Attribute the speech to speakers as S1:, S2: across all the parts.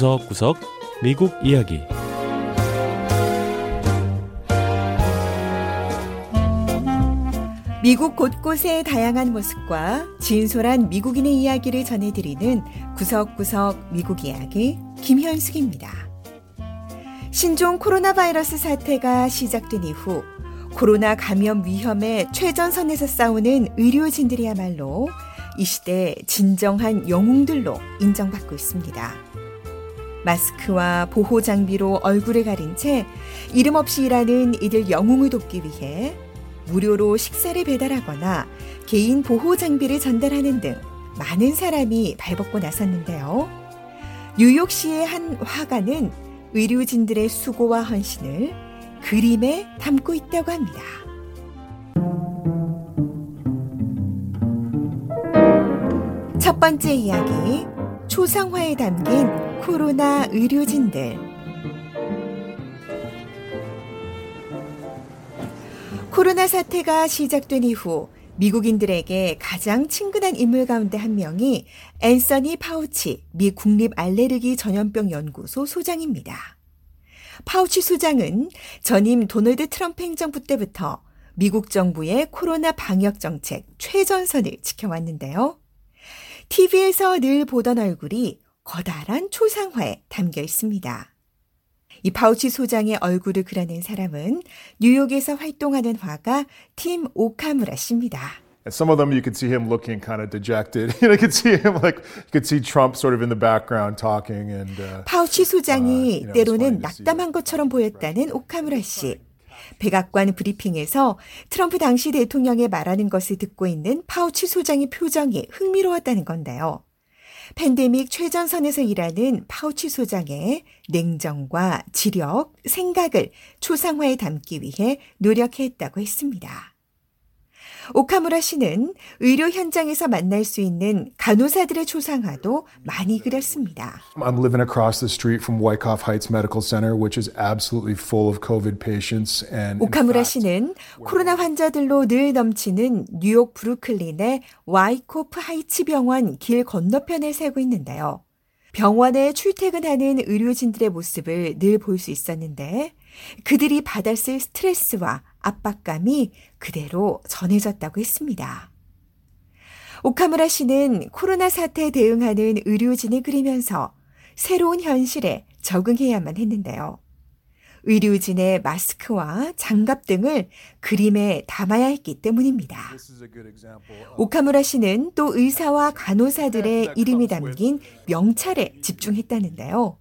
S1: 구석구석 미국 이야기
S2: 미국 곳곳의 다양한 모습과 진솔한 미국인의 이야기를 전해드리는 구석구석 미국 이야기 김현숙입니다. 신종 코로나 바이러스 사태가 시작된 이후 코로나 감염 위험에 최전선에서 싸우는 의료진들이야말로 이 시대 진정한 영웅들로 인정받고 있습니다. 마스크와 보호 장비로 얼굴을 가린 채 이름 없이 일하는 이들 영웅을 돕기 위해 무료로 식사를 배달하거나 개인 보호 장비를 전달하는 등 많은 사람이 발벗고 나섰는데요. 뉴욕시의 한 화가는 의료진들의 수고와 헌신을 그림에 담고 있다고 합니다. 첫 번째 이야기, 초상화에 담긴 코로나 의료진들. 코로나 사태가 시작된 이후 미국인들에게 가장 친근한 인물 가운데 한 명이 앤서니 파우치 미 국립 알레르기 전염병 연구소 소장입니다. 파우치 소장은 전임 도널드 트럼프 행정부 때부터 미국 정부의 코로나 방역 정책 최전선을 지켜왔는데요. TV에서 늘 보던 얼굴이 거다란 초상화에 담겨 있습니다. 이 파우치 소장의 얼굴을 그려낸 사람은 뉴욕에서 활동하는 화가 팀 오카무라 씨입니다.
S3: And some of them you could see him looking kind of dejected. you know, you could see him like you could see Trump sort of in the background talking and. Uh,
S2: 파우치 소장이
S3: uh, you know,
S2: 때로는 낙담한 것처럼 보였다는 오카무라 씨. 백악관 브리핑에서 트럼프 당시 대통령의 말하는 것을 듣고 있는 파우치 소장의 표정이 흥미로웠다는 건데요. 팬데믹 최전선에서 일하는 파우치 소장의 냉정과 지력, 생각을 초상화에 담기 위해 노력했다고 했습니다. 오카무라 씨는 의료 현장에서 만날 수 있는 간호사들의 초상화도 많이 그렸습니다.
S3: I'm living across the street from Wyckoff Heights Medical Center, which is absolutely full of COVID patients. And
S2: 오카무라 씨는 코로나 환자들로 늘 넘치는 뉴욕 브루클린의 와이코프 하이츠 병원 길 건너편에 살고 있는데요. 병원에 출퇴근하는 의료진들의 모습을 늘 볼 수 있었는데 그들이 받았을 스트레스와 압박감이 그대로 전해졌다고 했습니다. 오카무라 씨는 코로나 사태에 대응하는 의료진을 그리면서 새로운 현실에 적응해야만 했는데요. 의료진의 마스크와 장갑 등을 그림에 담아야 했기 때문입니다. 오카무라 씨는 또 의사와 간호사들의 이름이 담긴 명찰에 집중했다는데요.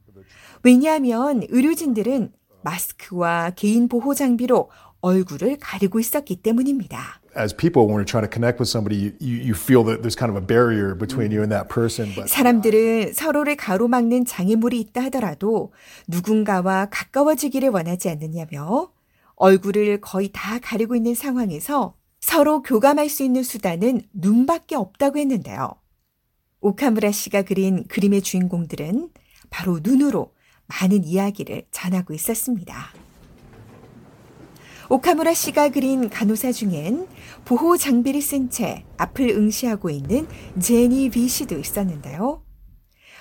S2: 왜냐하면 의료진들은 마스크와 개인 보호 장비로 얼굴을 가리고 있었기 때문입니다.
S3: As people, when we're trying to connect with somebody, you, you, feel that there's kind of a barrier between you and that person. But
S2: 사람들은 서로를 가로막는 장애물이 있다 하더라도 누군가와 가까워지기를 원하지 않느냐며 얼굴을 거의 다 가리고 있는 상황에서 서로 교감할 수 있는 수단은 눈밖에 없다고 했는데요. 오카무라 씨가 그린 그림의 주인공들은 바로 눈으로 많은 이야기를 전하고 있었습니다. 오카무라 씨가 그린 간호사 중엔 보호 장비를 쓴 채 앞을 응시하고 있는 제니 비 씨도 있었는데요.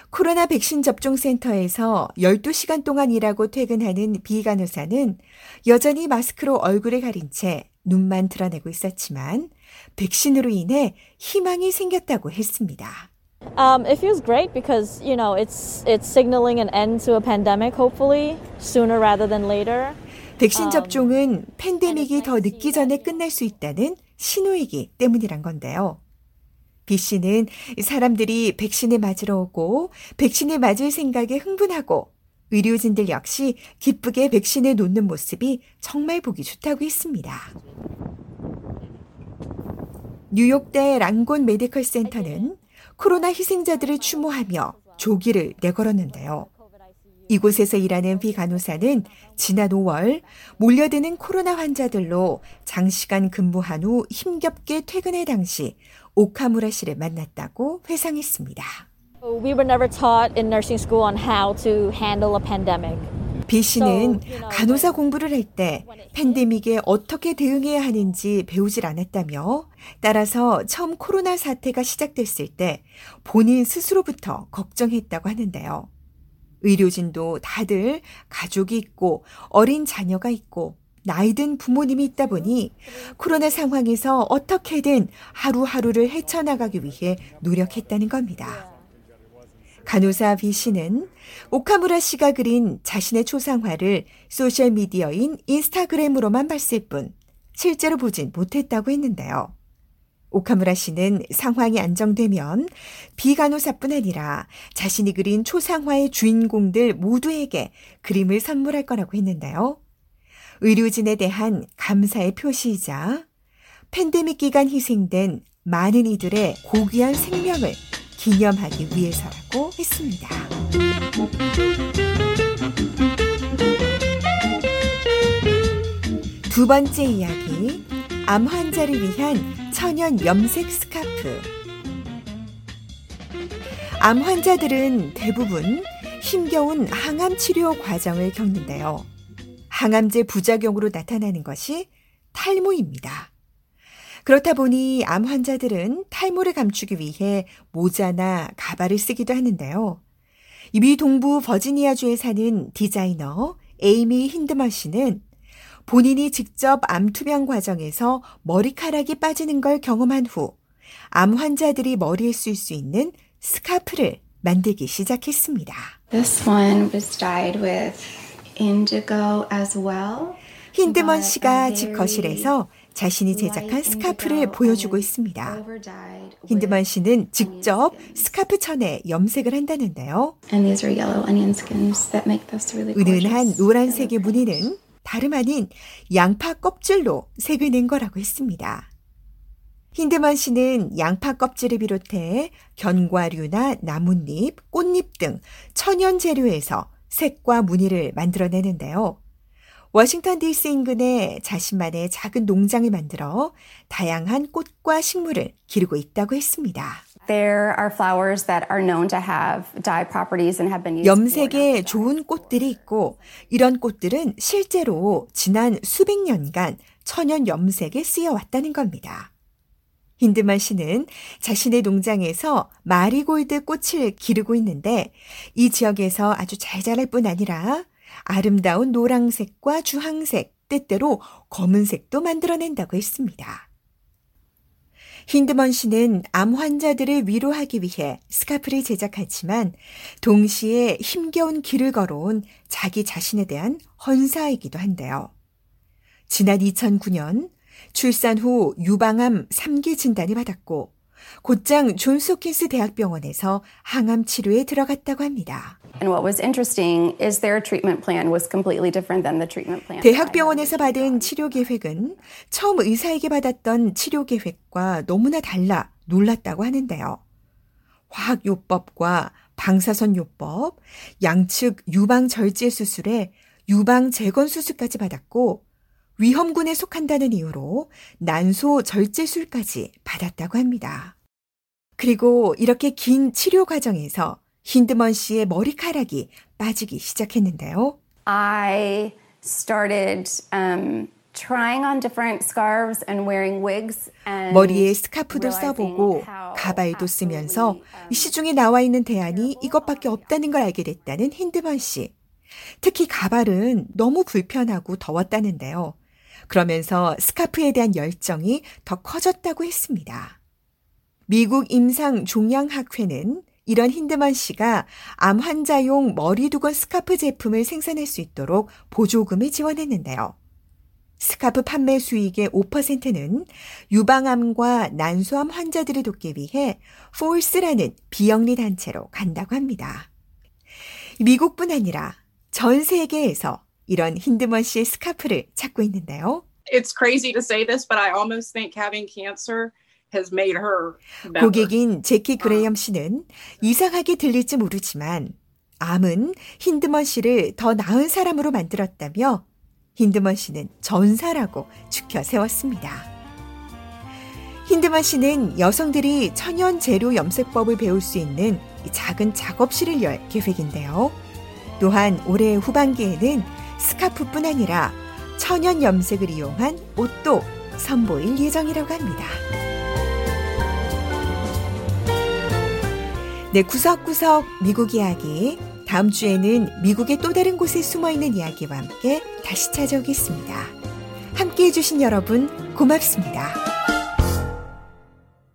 S2: 코로나 백신 접종 센터에서 12시간 동안 일하고 퇴근하는 비 간호사는 여전히 마스크로 얼굴을 가린 채 눈만 드러내고 있었지만 백신으로 인해 희망이 생겼다고 했습니다.
S4: Um, it feels great because you know it's it's signaling an end to a pandemic. Hopefully, sooner rather than later.
S2: 백신 접종은 팬데믹이 더 늦기 전에 끝날 수 있다는 신호이기 때문이란 건데요. B 씨는 사람들이 백신을 맞으러 오고 백신을 맞을 생각에 흥분하고 의료진들 역시 기쁘게 백신을 놓는 모습이 정말 보기 좋다고 했습니다. 뉴욕대 랑곤 메디컬 센터는 코로나 희생자들을 추모하며 조기를 내걸었는데요. 이곳에서 일하는 비간호사는 지난 5월 몰려드는 코로나 환자들로 장시간 근무한 후 힘겹게 퇴근할 당시 오카무라 씨를 만났다고 회상했습니다.
S4: We were never taught in nursing school on how to handle a pandemic.
S2: 비 씨는 간호사 공부를 할 때 팬데믹에 어떻게 대응해야 하는지 배우질 않았다며 따라서 처음 코로나 사태가 시작됐을 때 본인 스스로부터 걱정했다고 하는데요. 의료진도 다들 가족이 있고 어린 자녀가 있고 나이든 부모님이 있다 보니 코로나 상황에서 어떻게든 하루하루를 헤쳐나가기 위해 노력했다는 겁니다. 간호사 B 씨는 오카무라 씨가 그린 자신의 초상화를 소셜미디어인 인스타그램으로만 봤을 뿐 실제로 보진 못했다고 했는데요. 오카무라 씨는 상황이 안정되면 비간호사뿐 아니라 자신이 그린 초상화의 주인공들 모두에게 그림을 선물할 거라고 했는데요. 의료진에 대한 감사의 표시이자 팬데믹 기간 희생된 많은 이들의 고귀한 생명을 기념하기 위해서라고 했습니다. 두 번째 이야기, 암 환자를 위한 천연 염색 스카프. 암 환자들은 대부분 힘겨운 항암 치료 과정을 겪는데요. 항암제 부작용으로 나타나는 것이 탈모입니다. 그렇다 보니 암 환자들은 탈모를 감추기 위해 모자나 가발을 쓰기도 하는데요. 미 동부 버지니아주에 사는 디자이너 에이미 힌드먼 씨는 본인이 직접 암 투병 과정에서 머리카락이 빠지는 걸 경험한 후 암 환자들이 머리에 쓸 수 있는 스카프를 만들기 시작했습니다.
S5: This one was dyed with indigo as well.
S2: 힌드먼 씨가 집 거실에서 자신이 제작한 스카프를 보여주고 있습니다. 힌드먼 씨는 직접 스카프 천에 염색을 한다는데요.
S5: And these are yellow onion skins that make this really gorgeous.
S2: 은은한 노란색의 무늬는 다름 아닌 양파 껍질로 색을 낸 거라고 했습니다. 힌드먼 씨는 양파 껍질을 비롯해 견과류나 나뭇잎, 꽃잎 등 천연 재료에서 색과 무늬를 만들어내는데요. 워싱턴 DC 인근에 자신만의 작은 농장을 만들어 다양한 꽃과 식물을 기르고 있다고 했습니다.
S6: There are flowers that are known to have dye properties and have been used.
S2: 염색에 좋은 꽃들이 있고 이런 꽃들은 실제로 지난 수백 년간 천연 염색에 쓰여 왔다는 겁니다. 힌드만 씨는 자신의 농장에서 마리골드 꽃을 기르고 있는데 이 지역에서 아주 잘 자랄 뿐 아니라 아름다운 노랑색과 주황색, 때때로 검은색도 만들어낸다고 했습니다. 힌드먼 씨는 암 환자들을 위로하기 위해 스카프를 제작하지만 동시에 힘겨운 길을 걸어온 자기 자신에 대한 헌사이기도 한데요. 지난 2009년 출산 후 유방암 3기 진단을 받았고 곧장 존스홉킨스 대학병원에서 항암 치료에 들어갔다고 합니다. 대학병원에서 받은 치료 계획은 처음 의사에게 받았던 치료 계획과 너무나 달라 놀랐다고 하는데요. 화학요법과 방사선 요법, 양측 유방 절제 수술에 유방 재건 수술까지 받았고 위험군에 속한다는 이유로 난소 절제술까지 받았다고 합니다. 그리고 이렇게 긴 치료 과정에서 힌드먼 씨의 머리카락이 빠지기 시작했는데요.
S6: I started um, trying on different scarves and wearing wigs. And
S2: 머리에 스카프도 써보고 가발도 쓰면서
S6: 음,
S2: 이 시중에 나와 있는 대안이 이것밖에 없다는 걸 알게 됐다는 힌드먼 씨. 특히 가발은 너무 불편하고 더웠다는데요. 그러면서 스카프에 대한 열정이 더 커졌다고 했습니다. 미국 임상 종양학회는 이런 힌드먼 씨가 암 환자용 머리 두건 스카프 제품을 생산할 수 있도록 보조금을 지원했는데요. 스카프 판매 수익의 5%는 유방암과 난소암 환자들을 돕기 위해 폴스라는 비영리 단체로 간다고 합니다. 미국뿐 아니라 전 세계에서 이런 힌드먼 씨의 스카프를 찾고 있는데요.
S7: it's crazy to say this, but I almost think having cancer has made her better.
S2: 고객인 제키 그레이엄 씨는 이상하게 들릴지 모르지만 암은 힌드먼 씨를 더 나은 사람으로 만들었다며 힌드먼 씨는 전사라고 죽혀 세웠습니다. 힌드먼 씨는 여성들이 천연 재료 염색법을 배울 수 있는 이 작은 작업실을 열 계획인데요. 또한 올해 후반기에는 스카프뿐 아니라 천연 염색을 이용한 옷도 선보일 예정이라고 합니다. 네, 구석구석 미국 이야기. 다음 주에는 미국의 또 다른 곳에 숨어 있는 이야기와 함께 다시 찾아오겠습니다. 함께 해주신 여러분 고맙습니다.